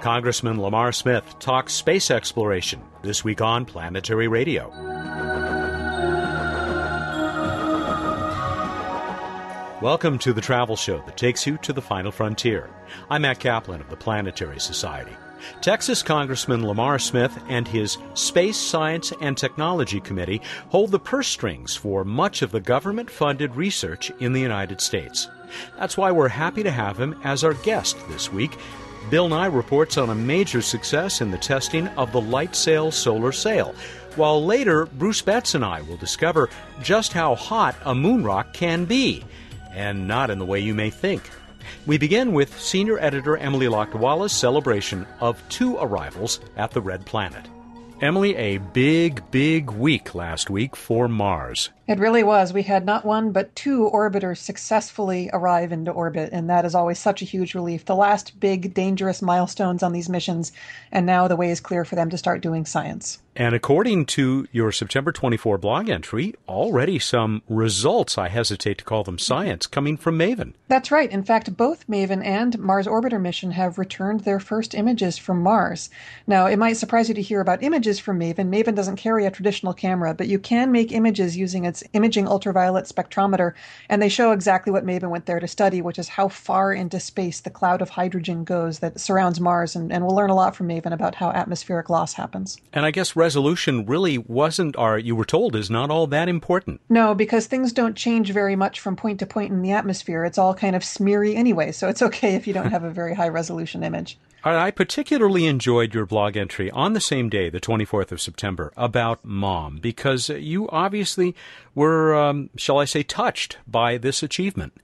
Congressman Lamar Smith talks space exploration this week on Planetary Radio. Welcome to the travel show that takes you to the final frontier. I'm Matt Kaplan of the Planetary Society. Texas Congressman Lamar Smith and his Space Science and Technology Committee hold the purse strings for much of the government funded research in the United States. That's why we're happy to have him as our guest this week. Bill Nye reports on a major success in the testing of the LightSail solar sail, while later Bruce Betts and I will discover just how hot a moon rock can be and not in the way you may think. We begin with senior editor Emily Lakdawalla's celebration of two arrivals at the Red Planet. Emily, a big, big week last week for Mars. It really was. We had not one, but two orbiters successfully arrive into orbit, and that is always such a huge relief. The last big, dangerous milestones on these missions, and now the way is clear for them to start doing science. And according to your September 24 blog entry, already some results, I hesitate to call them science, coming from MAVEN. That's right. In fact, both MAVEN and Mars Orbiter mission have returned their first images from Mars. Now, it might surprise you to hear about images from MAVEN. MAVEN doesn't carry a traditional camera, but you can make images using its imaging ultraviolet spectrometer, and they show exactly what MAVEN went there to study, which is how far into space the cloud of hydrogen goes that surrounds Mars. And, and we'll learn a lot from MAVEN about how atmospheric loss happens. And I guess resolution really wasn't, or you were told, is not all that important. No, because things don't change very much from point to point in the atmosphere. It's all kind of smeary anyway, so it's okay if you don't have a very high resolution image. I particularly enjoyed your blog entry on the same day, the 24th of September, about MOM, because you obviously were, um, shall I say, touched by this achievement.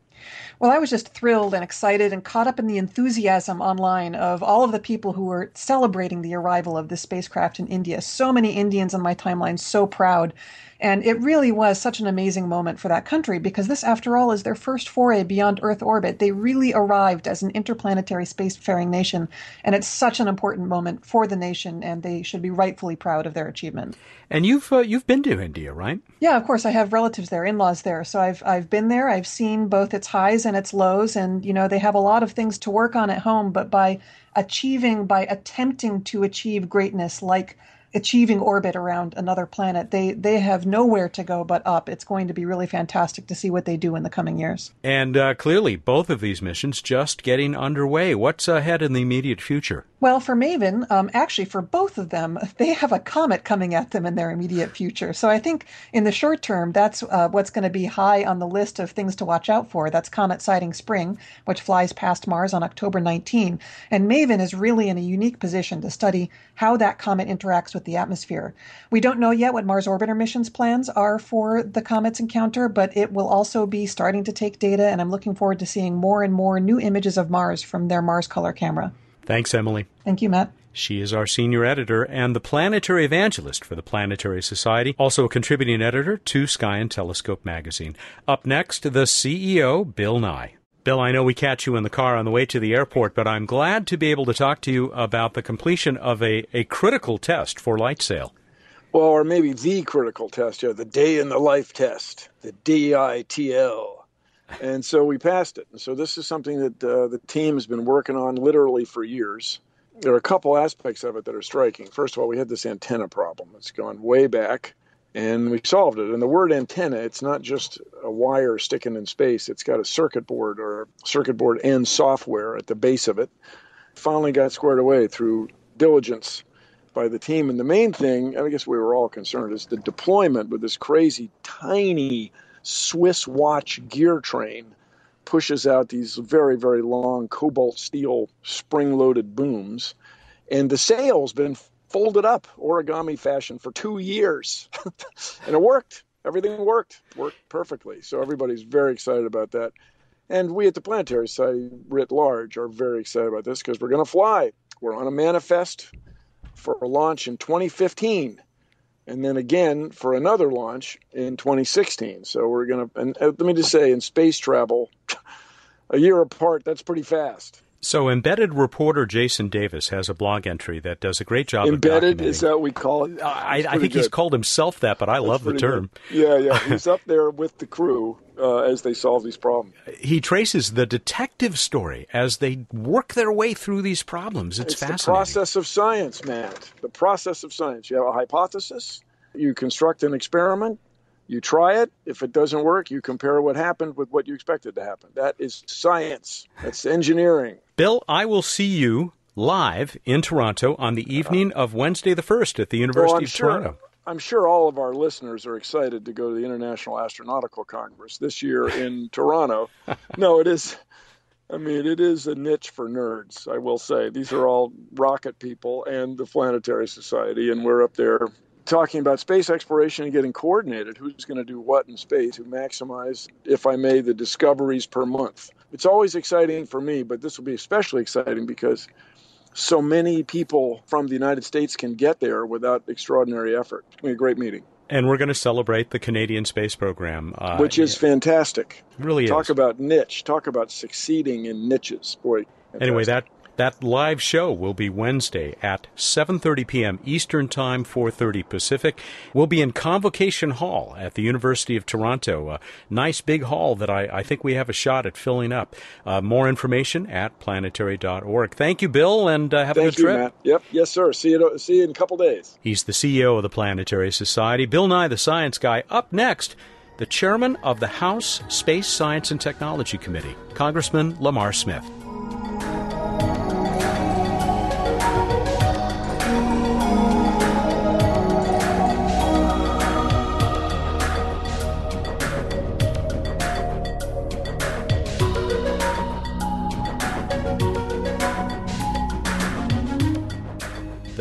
Well, I was just thrilled and excited and caught up in the enthusiasm online of all of the people who were celebrating the arrival of this spacecraft in India. So many Indians on my timeline, so proud. And it really was such an amazing moment for that country because this, after all, is their first foray beyond Earth orbit. They really arrived as an interplanetary spacefaring nation, and it's such an important moment for the nation, and they should be rightfully proud of their achievement. And you've uh, you've been to India, right? Yeah, of course. I have relatives there, in-laws there, so I've I've been there. I've seen both its highs and its lows, and you know they have a lot of things to work on at home, but by achieving, by attempting to achieve greatness, like achieving orbit around another planet. They they have nowhere to go but up. It's going to be really fantastic to see what they do in the coming years. And uh, clearly, both of these missions just getting underway. What's ahead in the immediate future? Well, for MAVEN, um, actually, for both of them, they have a comet coming at them in their immediate future. So I think in the short term, that's uh, what's going to be high on the list of things to watch out for. That's Comet Siding Spring, which flies past Mars on October 19. And MAVEN is really in a unique position to study how that comet interacts with the atmosphere. We don't know yet what Mars Orbiter mission's plans are for the comet's encounter, but it will also be starting to take data, and I'm looking forward to seeing more and more new images of Mars from their Mars Color camera. Thanks, Emily. Thank you, Matt. She is our senior editor and the planetary evangelist for the Planetary Society, also a contributing editor to Sky and Telescope magazine. Up next, the CEO, Bill Nye. Bill, I know we catch you in the car on the way to the airport, but I'm glad to be able to talk to you about the completion of a, a critical test for LightSail. Well, or maybe the critical test, yeah, the day in the life test, the DITL. And so we passed it. And so this is something that uh, the team has been working on literally for years. There are a couple aspects of it that are striking. First of all, we had this antenna problem. It's gone way back, and we solved it. And the word antenna, it's not just a wire sticking in space. It's got a circuit board or circuit board and software at the base of it. Finally got squared away through diligence by the team. And the main thing, I guess we were all concerned, is the deployment with this crazy, tiny Swiss watch gear train pushes out these very, very long cobalt steel spring loaded booms. And the sail's been folded up origami fashion for two years. and it worked. Everything worked. Worked perfectly. So everybody's very excited about that. And we at the Planetary Society, writ large, are very excited about this because we're going to fly. We're on a manifest for a launch in 2015 and then again for another launch in 2016. So we're going to, and uh, let me just say, in space travel, a year apart, that's pretty fast. So, embedded reporter Jason Davis has a blog entry that does a great job. Of Embedded is that what we call it? I, I think good. he's called himself that, but I That's love the term. Good. Yeah, yeah, he's up there with the crew, uh, as they solve these problems. He traces the detective story as they work their way through these problems. It's, it's fascinating. the process of science, Matt. The process of science. You have a hypothesis, you construct an experiment, you try it. If it doesn't work, you compare what happened with what you expected to happen. That is science. That's engineering. Bill, I will see you live in Toronto on the evening of Wednesday the 1st at the University well, of sure, Toronto. I'm sure all of our listeners are excited to go to the International Astronautical Congress this year in Toronto. No, it is. I mean, it is a niche for nerds, I will say. These are all rocket people and the Planetary Society, and we're up there talking about space exploration and getting coordinated. Who's going to do what in space who maximize, if I may, the discoveries per month? It's always exciting for me, but this will be especially exciting because so many people from the United States can get there without extraordinary effort. It's going to be a great meeting. And we're going to celebrate the Canadian space program, uh, which is fantastic. Really, talk is. about niche. Talk about succeeding in niches. Boy. Fantastic. Anyway, that that live show will be Wednesday at 7:30 p.m. Eastern Time, 4:30 Pacific. We'll be in Convocation Hall at the University of Toronto. A nice big hall that I, I think we have a shot at filling up. Uh, more information at planetary.org. Thank you, Bill, and uh, have Thank a good you, trip. Matt. Yep, yes, sir. See you. See you in a couple days. He's the CEO of the Planetary Society. Bill Nye, the Science Guy. Up next. The chairman of the House Space Science and Technology Committee, Congressman Lamar Smith.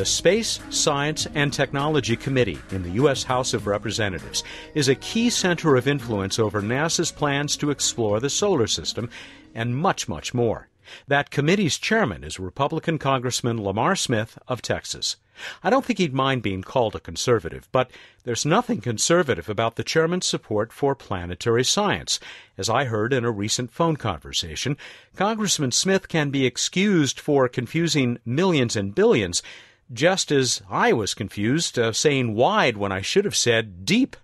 The Space, Science, and Technology Committee in the U.S. House of Representatives is a key center of influence over NASA's plans to explore the solar system and much, much more. That committee's chairman is Republican Congressman Lamar Smith of Texas. I don't think he'd mind being called a conservative, but there's nothing conservative about the chairman's support for planetary science. As I heard in a recent phone conversation, Congressman Smith can be excused for confusing millions and billions just as I was confused, uh, saying wide when I should have said deep.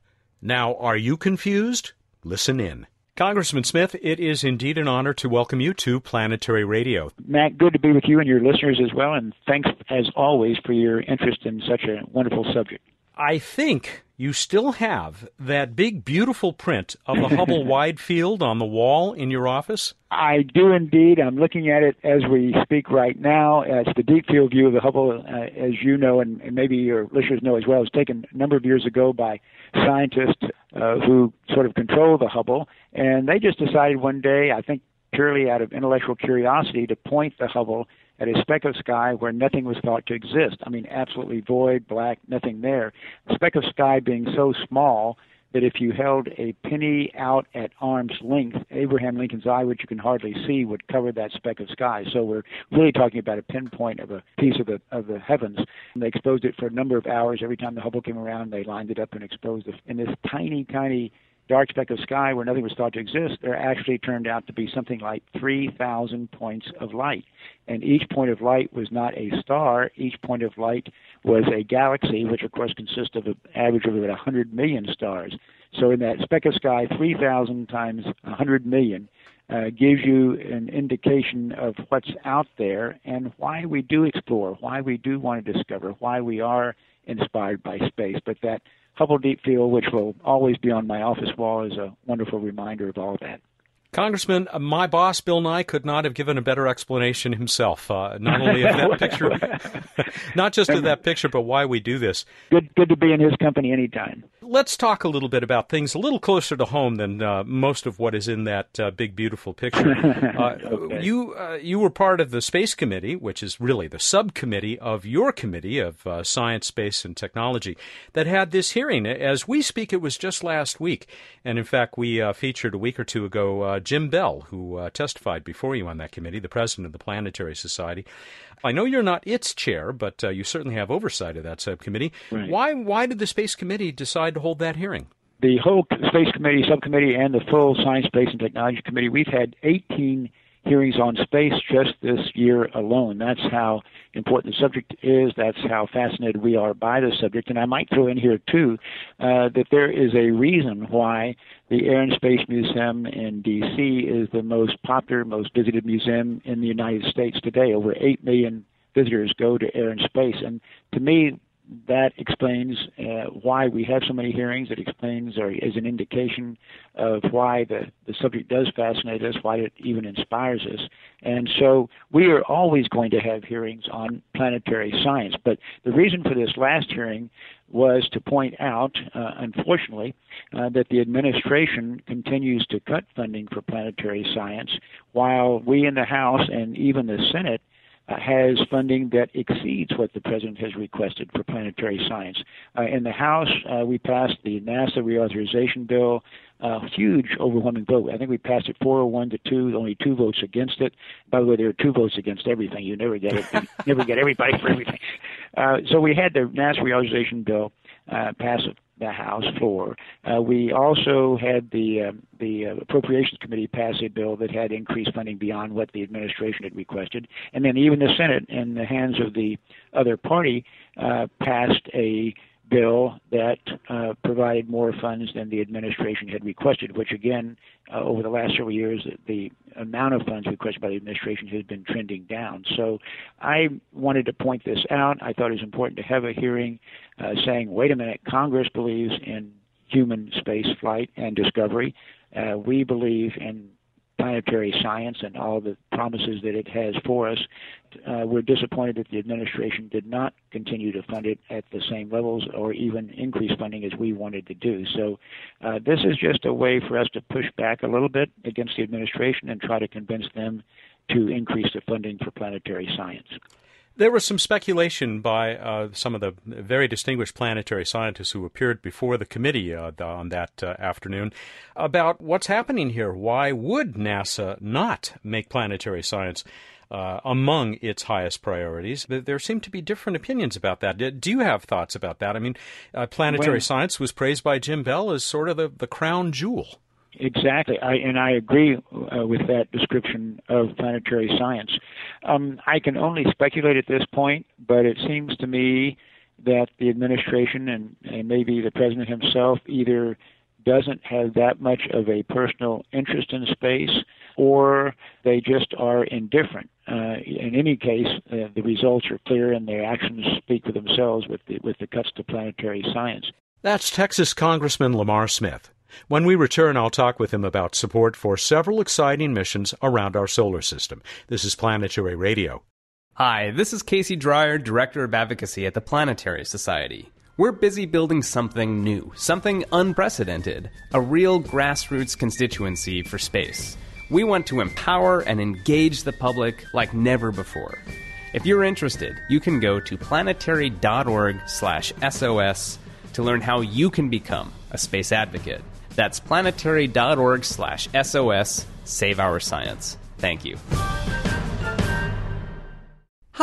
Now, are you confused? Listen in. Congressman Smith, it is indeed an honor to welcome you to Planetary Radio. Matt, good to be with you and your listeners as well, and thanks as always for your interest in such a wonderful subject. I think you still have that big, beautiful print of the Hubble Wide Field on the wall in your office? I do indeed. I'm looking at it as we speak right now. It's the deep field view of the Hubble, uh, as you know, and, and, maybe your listeners know as well. It was taken a number of years ago by scientists uh, who sort of control the Hubble, and they just decided one day, I think purely out of intellectual curiosity, to point the Hubble at a speck of sky where nothing was thought to exist. I mean, absolutely void, black, nothing there. A speck of sky being so small that if you held a penny out at arm's length, Abraham Lincoln's eye, which you can hardly see, would cover that speck of sky. So we're really talking about a pinpoint of a piece of the of the heavens. And they exposed it for a number of hours. Every time the Hubble came around, they lined it up and exposed it. In this tiny, tiny dark speck of sky where nothing was thought to exist, there actually turned out to be something like 3,000 points of light. And each point of light was not a star, each point of light was a galaxy, which of course consists of an average of about 100 million stars. So in that speck of sky, 3,000 times 100 million uh, gives you an indication of what's out there and why we do explore, why we do want to discover, why we are inspired by space. But that Hubble Deep Field, which will always be on my office wall, is a wonderful reminder of all that. Congressman, uh, my boss, Bill Nye, could not have given a better explanation himself. Uh, not only of that picture, not just of that picture, but why we do this. Good, good to be in his company anytime. Let's talk a little bit about things a little closer to home than uh, most of what is in that uh, big, beautiful picture. Uh, okay. You, uh, you were part of the Space Committee, which is really the subcommittee of your committee of Science, Space, and Technology, that had this hearing. As we speak, it was just last week, and in fact, we featured a week or two ago Jim Bell, who uh, testified before you on that committee, the president of the Planetary Society. I know you're not its chair, but uh, you certainly have oversight of that subcommittee. Right. Why why did the Space Committee decide to hold that hearing? The whole Space Committee, subcommittee, and the full Science, Space, and Technology Committee, we've had 18 hearings on space just this year alone. That's how important the subject is. That's how fascinated we are by the subject. And I might throw in here, too, uh, that there is a reason why the Air and Space Museum in D.C. is the most popular, most visited museum in the United States today. Over 8 million visitors go to Air and Space. And to me, that explains uh, why we have so many hearings. It explains or is an indication of why the, the subject does fascinate us, why it even inspires us. And so we are always going to have hearings on planetary science. But the reason for this last hearing was to point out, uh, unfortunately, uh, that the administration continues to cut funding for planetary science while we in the House and even the Senate uh, has funding that exceeds what the president has requested for planetary science. Uh, in the House, uh, we passed the NASA reauthorization bill, a huge, overwhelming vote. I think we passed it 401 to 2, only two votes against it. By the way, there are two votes against everything. You never get it. You never get everybody for everything. Uh, so we had the NASA reauthorization bill uh, pass the House floor. Uh, we also had the uh, the uh, Appropriations Committee pass a bill that had increased funding beyond what the administration had requested, and then even the Senate, in the hands of the other party, uh, passed a bill that uh, provided more funds than the administration had requested, which again, uh, over the last several years, the amount of funds requested by the administration has been trending down. So I wanted to point this out. I thought it was important to have a hearing uh, saying, wait a minute, Congress believes in human space flight and discovery. Uh, we believe in planetary science and all the promises that it has for us. Uh, we're disappointed that the administration did not continue to fund it at the same levels or even increase funding as we wanted to do. So, uh, this is just a way for us to push back a little bit against the administration and try to convince them to increase the funding for planetary science. There was some speculation by uh, some of the very distinguished planetary scientists who appeared before the committee uh, on that uh, afternoon about what's happening here. Why would NASA not make planetary science uh, among its highest priorities? There seem to be different opinions about that. Do you have thoughts about that? I mean, uh, planetary when, science was praised by Jim Bell as sort of the, the crown jewel. Exactly, I, and I agree uh, with that description of planetary science. Um, I can only speculate at this point, but it seems to me that the administration and, and maybe the president himself either doesn't have that much of a personal interest in space or they just are indifferent. Uh, in any case, uh, the results are clear and their actions speak for themselves with the, with the cuts to planetary science. That's Texas Congressman Lamar Smith. When we return, I'll talk with him about support for several exciting missions around our solar system. This is Planetary Radio. Hi, this is Casey Dreyer, Director of Advocacy at the Planetary Society. We're busy building something new, something unprecedented, a real grassroots constituency for space. We want to empower and engage the public like never before. If you're interested, you can go to planetary.org/sos to learn how you can become a space advocate. That's planetary.org slash SOS. Save our science. Thank you.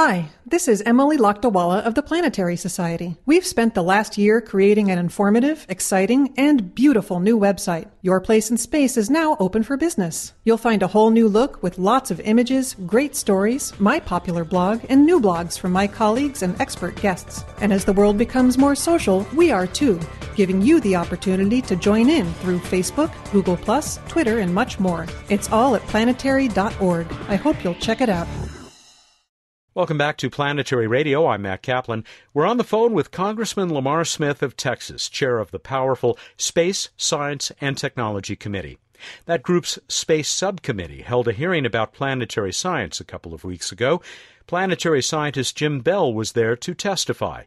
Hi, this is Emily Lakdawalla of the Planetary Society. We've spent the last year creating an informative, exciting, and beautiful new website. Your Place in Space is now open for business. You'll find a whole new look with lots of images, great stories, my popular blog, and new blogs from my colleagues and expert guests. And as the world becomes more social, we are too, giving you the opportunity to join in through Facebook, Google, Twitter, and much more. It's all at planetary.org. I hope you'll check it out. Welcome back to Planetary Radio. I'm Matt Kaplan. We're on the phone with Congressman Lamar Smith of Texas, chair of the powerful Space, Science, and Technology Committee. That group's Space Subcommittee held a hearing about planetary science a couple of weeks ago. Planetary scientist Jim Bell was there to testify.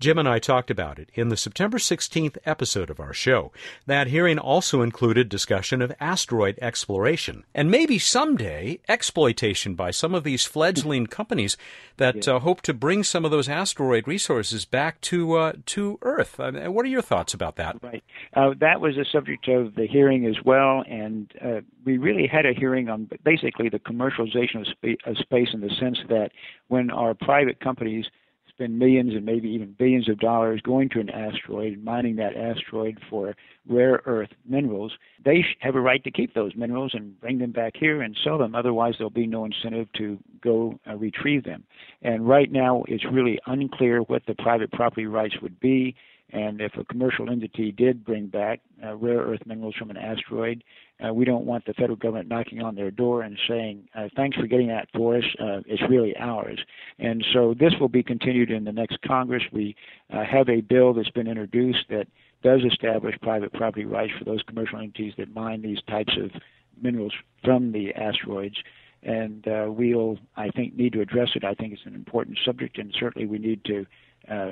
Jim and I talked about it in the September 16th episode of our show. That hearing also included discussion of asteroid exploration and maybe someday exploitation by some of these fledgling companies that uh, hope to bring some of those asteroid resources back to uh, to Earth. Uh, what are your thoughts about that? Right. Uh, that was a subject of the hearing as well, and uh, we really had a hearing on basically the commercialization of, of space in the sense that when our private companies spend millions and maybe even billions of dollars going to an asteroid and mining that asteroid for rare earth minerals, they have a right to keep those minerals and bring them back here and sell them. Otherwise, there'll be no incentive to go uh, retrieve them. And right now, it's really unclear what the private property rights would be. And if a commercial entity did bring back uh, rare earth minerals from an asteroid, uh, we don't want the federal government knocking on their door and saying, uh, "Thanks for getting that for us. Uh, it's really ours." And so this will be continued in the next Congress. We uh, have a bill that's been introduced that does establish private property rights for those commercial entities that mine these types of minerals from the asteroids and uh, we'll, I think, need to address it. I think it's an important subject, and certainly we need to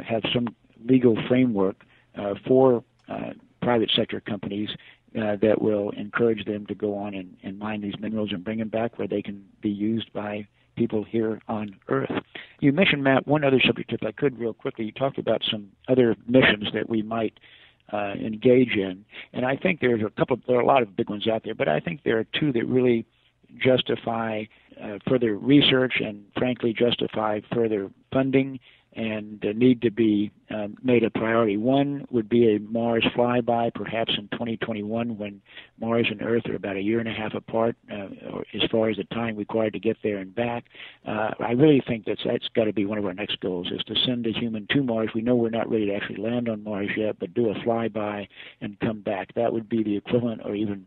have some legal framework uh, for uh, private sector companies uh, that will encourage them to go on and, and mine these minerals and bring them back where they can be used by people here on Earth. You mentioned, Matt, one other subject, if I could, real quickly. You talked about some other missions that we might uh, engage in, and I think there's a couple. There are a lot of big ones out there, but I think there are two that really justify uh, further research and, frankly, justify further funding and need to be uh, made a priority. One would be a Mars flyby, perhaps in 2021, when Mars and Earth are about a year and a half apart, uh, as far as the time required to get there and back. Uh, I really think that's that's got to be one of our next goals: is to send a human to Mars. We know we're not ready to actually land on Mars yet, but do a flyby and come back. That would be the equivalent, or even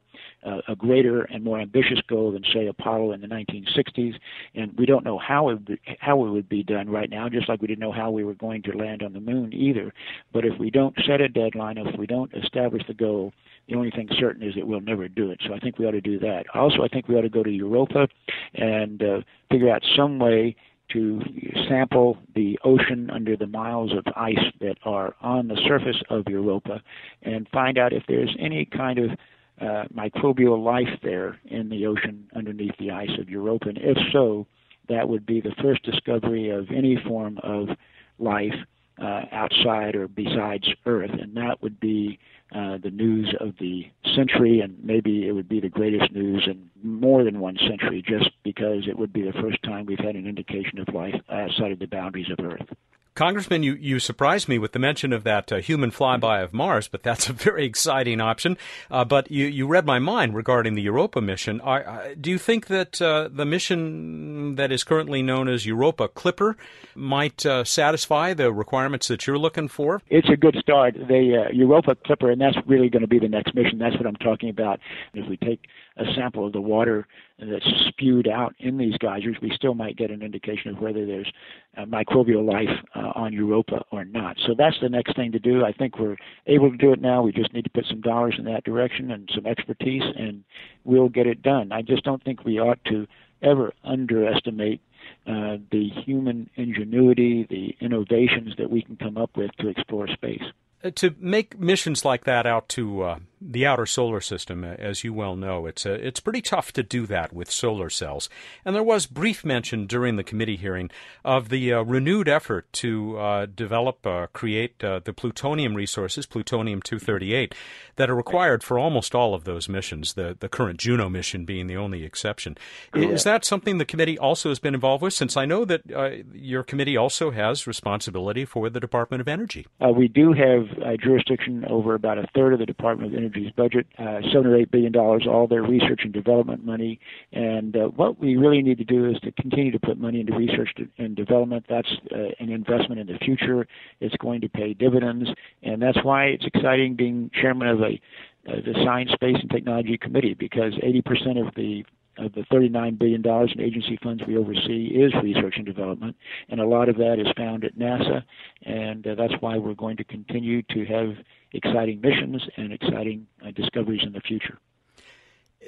a greater and more ambitious goal than, say, Apollo in the 1960s. And we don't know how it be, how it would be done right now, just like we didn't know how we were going to land on the moon either. But if we don't set a deadline, if we don't establish the goal, the only thing certain is that we'll never do it. So I think we ought to do that. Also, I think we ought to go to Europa and uh, figure out some way to sample the ocean under the miles of ice that are on the surface of Europa and find out if there's any kind of uh, microbial life there in the ocean underneath the ice of Europa. And if so, that would be the first discovery of any form of life uh, outside or besides Earth, and that would be uh, the news of the century, and maybe it would be the greatest news in more than one century, just because it would be the first time we've had an indication of life outside of the boundaries of Earth. Congressman, you, you surprised me with the mention of that uh, human flyby of Mars, but that's a very exciting option. Uh, but you, you read my mind regarding the Europa mission. Are, do you think that uh, the mission that is currently known as Europa Clipper might uh, satisfy the requirements that you're looking for? It's a good start. The uh, Europa Clipper, and that's really going to be the next mission. That's what I'm talking about. If we take a sample of the water that's spewed out in these geysers, we still might get an indication of whether there's uh, microbial life uh, on Europa or not. So that's the next thing to do. I think we're able to do it now. We just need to put some dollars in that direction and some expertise, and we'll get it done. I just don't think we ought to ever underestimate uh, the human ingenuity, the innovations that we can come up with to explore space. Uh, to make missions like that out to uh, the outer solar system, uh, as you well know, it's uh, it's pretty tough to do that with solar cells. And there was brief mention during the committee hearing of the uh, renewed effort to uh, develop, uh, create the plutonium resources, plutonium 238, that are required for almost all of those missions. The the current Juno mission being the only exception. Is that something the committee also has been involved with? Since I know that your committee also has responsibility for the Department of Energy. we do have jurisdiction over about a third of the Department of Energy's budget, uh, seven or eight billion dollars, all their research and development money. And uh, what we really need to do is to continue to put money into research and development. That's uh, an investment in the future. It's going to pay dividends, and that's why it's exciting being chairman of a uh, the Science, Space, and Technology Committee because 80% of the of the $39 billion in agency funds we oversee is research and development, and a lot of that is found at NASA, and uh, that's why we're going to continue to have exciting missions and exciting uh, discoveries in the future.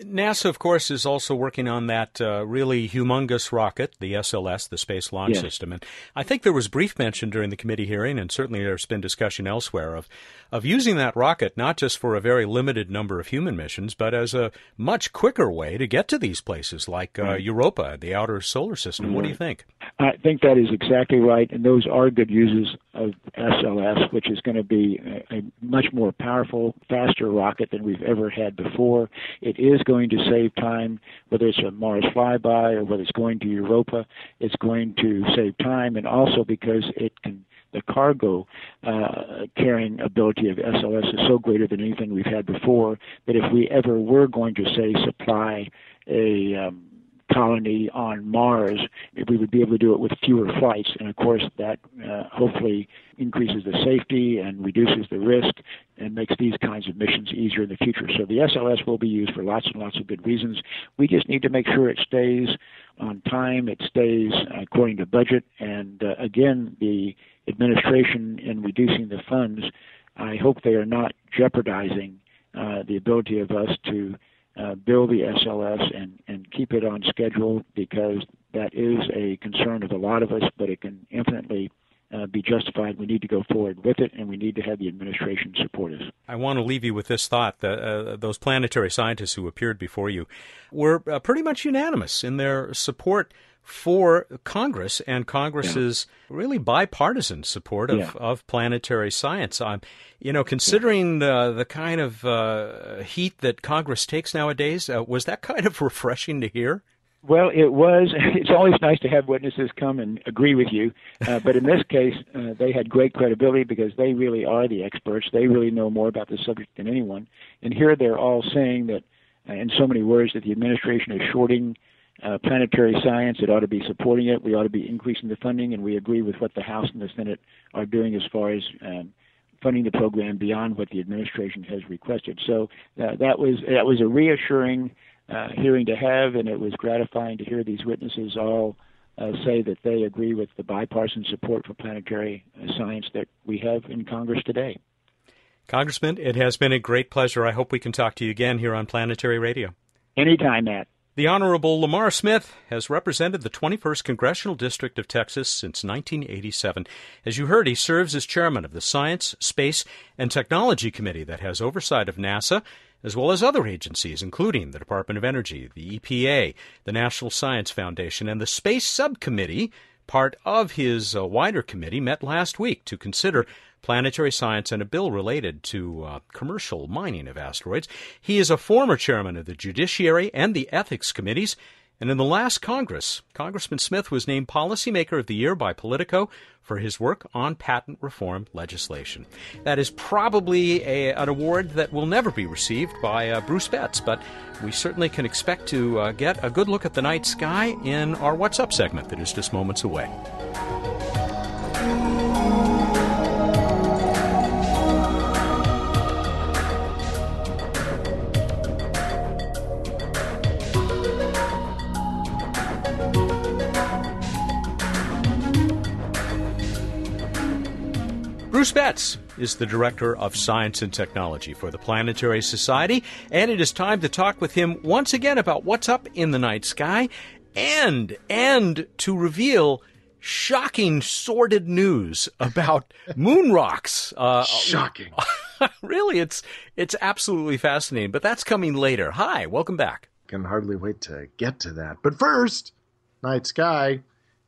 NASA, of course, is also working on that uh, really humongous rocket, the SLS, the Space Launch yes. System. And I think there was brief mention during the committee hearing, and certainly there's been discussion elsewhere, of, of using that rocket not just for a very limited number of human missions, but as a much quicker way to get to these places like uh, right. Europa, the outer solar system. Right. What do you think? I think that is exactly right, and those are good uses of SLS, which is going to be a, a much more powerful, faster rocket than we've ever had before. It is going to save time, whether it's a Mars flyby or whether it's going to Europa. It's going to save time, and also because it can the cargo uh, carrying ability of SLS is so greater than anything we've had before that if we ever were going to say supply a um, colony on Mars, we would be able to do it with fewer flights. And of course, that uh, hopefully increases the safety and reduces the risk and makes these kinds of missions easier in the future. So the SLS will be used for lots and lots of good reasons. We just need to make sure it stays on time, it stays according to budget, and uh, again, the administration in reducing the funds, I hope they are not jeopardizing uh, the ability of us to uh, build the SLS and, and keep it on schedule because that is a concern of a lot of us, but it can infinitely uh, be justified. We need to go forward with it, and we need to have the administration support us. I want to leave you with this thought that uh, those planetary scientists who appeared before you were uh, pretty much unanimous in their support for Congress and Congress's yeah. really bipartisan support of, yeah. of planetary science. Um, you know, considering uh, the kind of uh, heat that Congress takes nowadays, uh, was that kind of refreshing to hear? Well, it was. It's always nice to have witnesses come and agree with you, uh, but in this case, uh, they had great credibility because they really are the experts. They really know more about the subject than anyone. And here they're all saying that, uh, in so many words, that the administration is shorting uh, planetary science. It ought to be supporting it. We ought to be increasing the funding, and we agree with what the House and the Senate are doing as far as um, funding the program beyond what the administration has requested. So uh, that was that was a reassuring uh, hearing to have, and it was gratifying to hear these witnesses all uh, say that they agree with the bipartisan support for planetary uh, science that we have in Congress today. Congressman, it has been a great pleasure. I hope we can talk to you again here on Planetary Radio. Anytime, Matt. The Honorable Lamar Smith has represented the 21st Congressional District of Texas since 1987. As you heard, he serves as chairman of the Science, Space, and Technology Committee that has oversight of NASA, as well as other agencies, including the Department of Energy, the EPA, the National Science Foundation, and the Space Subcommittee, part of his uh, wider committee, met last week to consider planetary science and a bill related to uh, commercial mining of asteroids. He is a former chairman of the Judiciary and the Ethics Committees. And in the last Congress, Congressman Smith was named Policymaker of the Year by Politico for his work on patent reform legislation. That is probably a, an award that will never be received by uh, Bruce Betts, but we certainly can expect to uh, get a good look at the night sky in our What's Up segment that is just moments away. Bruce Betts is the Director of Science and Technology for the Planetary Society, and it is time to talk with him once again about what's up in the night sky and and to reveal shocking sordid news about moon rocks. Uh, shocking. really, it's it's absolutely fascinating, but that's coming later. Hi, welcome back. Can hardly wait to get to that. But first, night sky.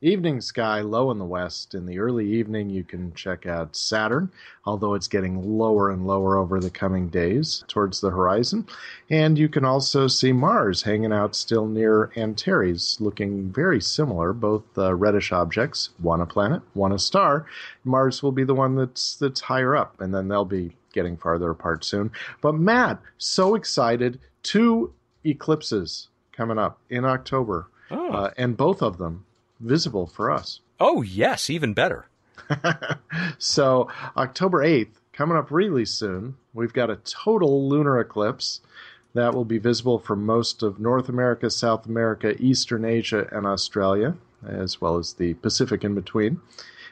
Evening sky low in the west. In the early evening, you can check out Saturn, although it's getting lower and lower over the coming days towards the horizon. And you can also see Mars hanging out still near Antares, looking very similar, both uh, reddish objects, one a planet, one a star. Mars will be the one that's that's higher up, and then they'll be getting farther apart soon. But Matt, so excited! Two eclipses coming up in October, oh. uh, and both of them visible for us. Oh, yes, even better. so, October 8th, coming up really soon, we've got a total lunar eclipse that will be visible for most of North America, South America, Eastern Asia, and Australia, as well as the Pacific in between.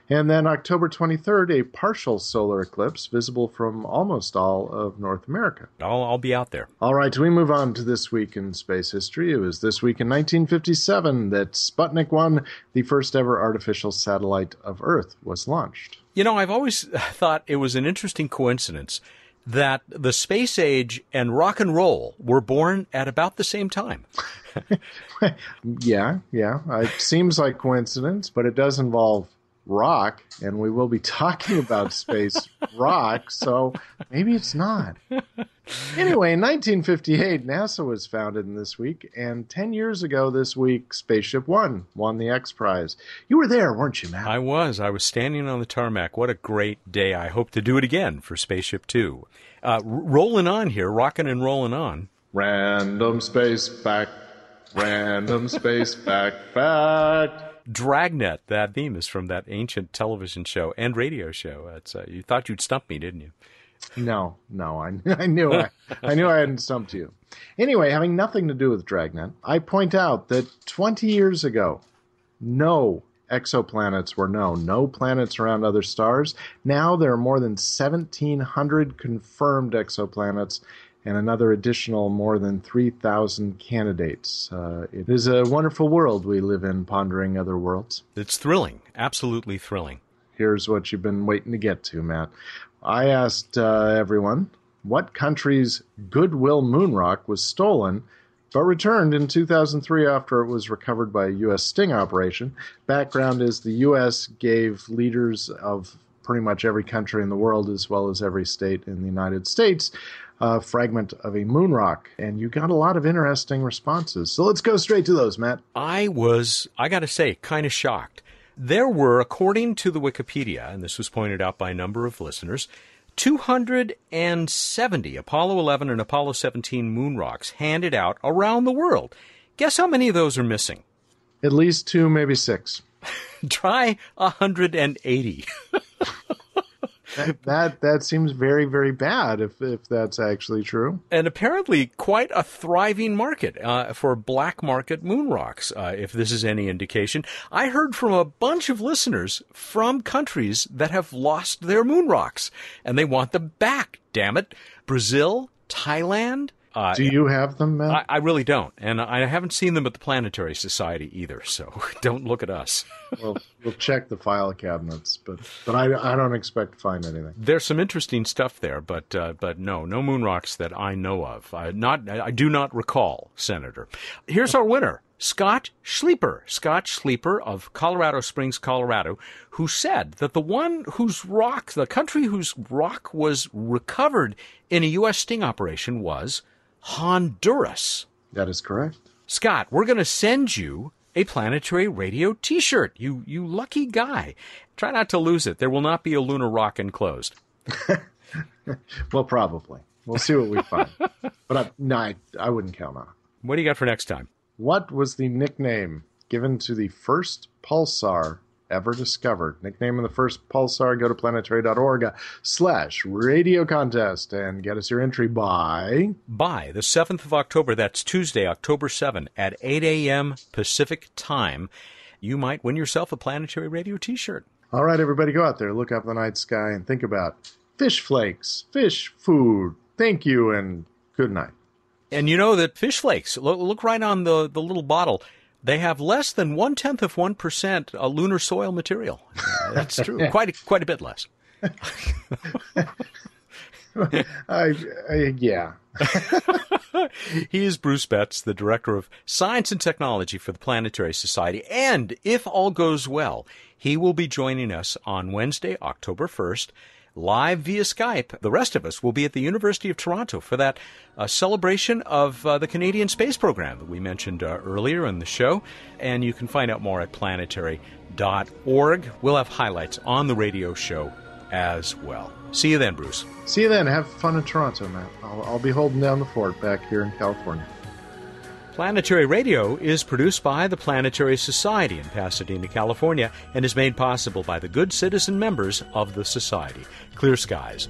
And then October 23rd, a partial solar eclipse visible from almost all of North America. I'll, I'll be out there. All right, we move on to this week in space history. It was this week in 1957 that Sputnik 1, the first ever artificial satellite of Earth, was launched. You know, I've always thought it was an interesting coincidence that the space age and rock and roll were born at about the same time. yeah, yeah. It seems like coincidence, but it does involve rock, and we will be talking about space rock, so maybe it's not. Anyway, in 1958, NASA was founded in this week, and 10 years ago this week, Spaceship One won the X Prize. You were there, weren't you, Matt? I was. I was standing on the tarmac. What a great day. I hope to do it again for Spaceship Two. Uh, r- rolling on here, rocking and rolling on. Random space fact, random space fact, fact. Dragnet. That theme is from that ancient television show and radio show. It's, uh, you thought you'd stump me, didn't you? No, no, I, I knew I, I knew I hadn't stumped you. Anyway, having nothing to do with Dragnet, I point out that 20 years ago, no exoplanets were known, no planets around other stars. Now there are more than 1,700 confirmed exoplanets and another additional more than 3,000 candidates. Uh, it is a wonderful world we live in, pondering other worlds. It's thrilling. Absolutely thrilling. Here's what you've been waiting to get to, Matt. I asked uh, everyone what country's Goodwill moon rock was stolen but returned in 2003 after it was recovered by a U.S. sting operation. Background is the U.S. gave leaders of pretty much every country in the world, as well as every state in the United States, a fragment of a moon rock. And you got a lot of interesting responses. So let's go straight to those, Matt. I was, I got to say, kind of shocked. There were, according to the Wikipedia, and this was pointed out by a number of listeners, 270 Apollo 11 and Apollo 17 moon rocks handed out around the world. Guess how many of those are missing? At least two, maybe six. Try 180. that, that that seems very very bad if if that's actually true. And apparently, quite a thriving market uh, for black market moon rocks. Uh, if this is any indication, I heard from a bunch of listeners from countries that have lost their moon rocks, and they want them back. Damn it, Brazil, Thailand. Uh, Do you have them, Matt? I, I, really don't, and I haven't seen them at the Planetary Society either. So don't look at us. well, we'll check the file cabinets, but but I, I don't expect to find anything. There's some interesting stuff there, but uh, but no, no moon rocks that I know of. I not I do not recall, Senator. Here's our winner. Scott Schleeper, Scott Schleeper of Colorado Springs, Colorado, who said that the one whose rock, the country whose rock was recovered in a U.S. sting operation was Honduras. That is correct. Scott, we're going to send you a planetary radio t-shirt. You you lucky guy. Try not to lose it. There will not be a lunar rock enclosed. well, probably. We'll see what we find. but I, no, I, I wouldn't count on it. What do you got for next time? What was the nickname given to the first pulsar ever discovered. Nickname of the first pulsar, go to planetary.org slash radio contest and get us your entry by... By the 7th of October, that's Tuesday, October 7, at 8 a.m. Pacific time, you might win yourself a Planetary Radio t-shirt. All right, everybody, go out there, look up the night sky, and think about fish flakes, fish food. Thank you, and good night. And you know that fish flakes, look, look right on the, the little bottle they have less than one tenth of one percent uh, lunar soil material. That's true. quite a, quite a bit less. I, I, yeah. he is Bruce Betts, the director of science and technology for the Planetary Society, and if all goes well, he will be joining us on Wednesday, October first live via Skype. The rest of us will be at the University of Toronto for that uh, celebration of uh, the Canadian space program that we mentioned uh, earlier in the show. And you can find out more at planetary.org. We'll have highlights on the radio show as well. See you then, Bruce. See you then. Have fun in Toronto, Matt. I'll, I'll be holding down the fort back here in California. Planetary Radio is produced by the Planetary Society in Pasadena, California, and is made possible by the good citizen members of the Society. Clear skies.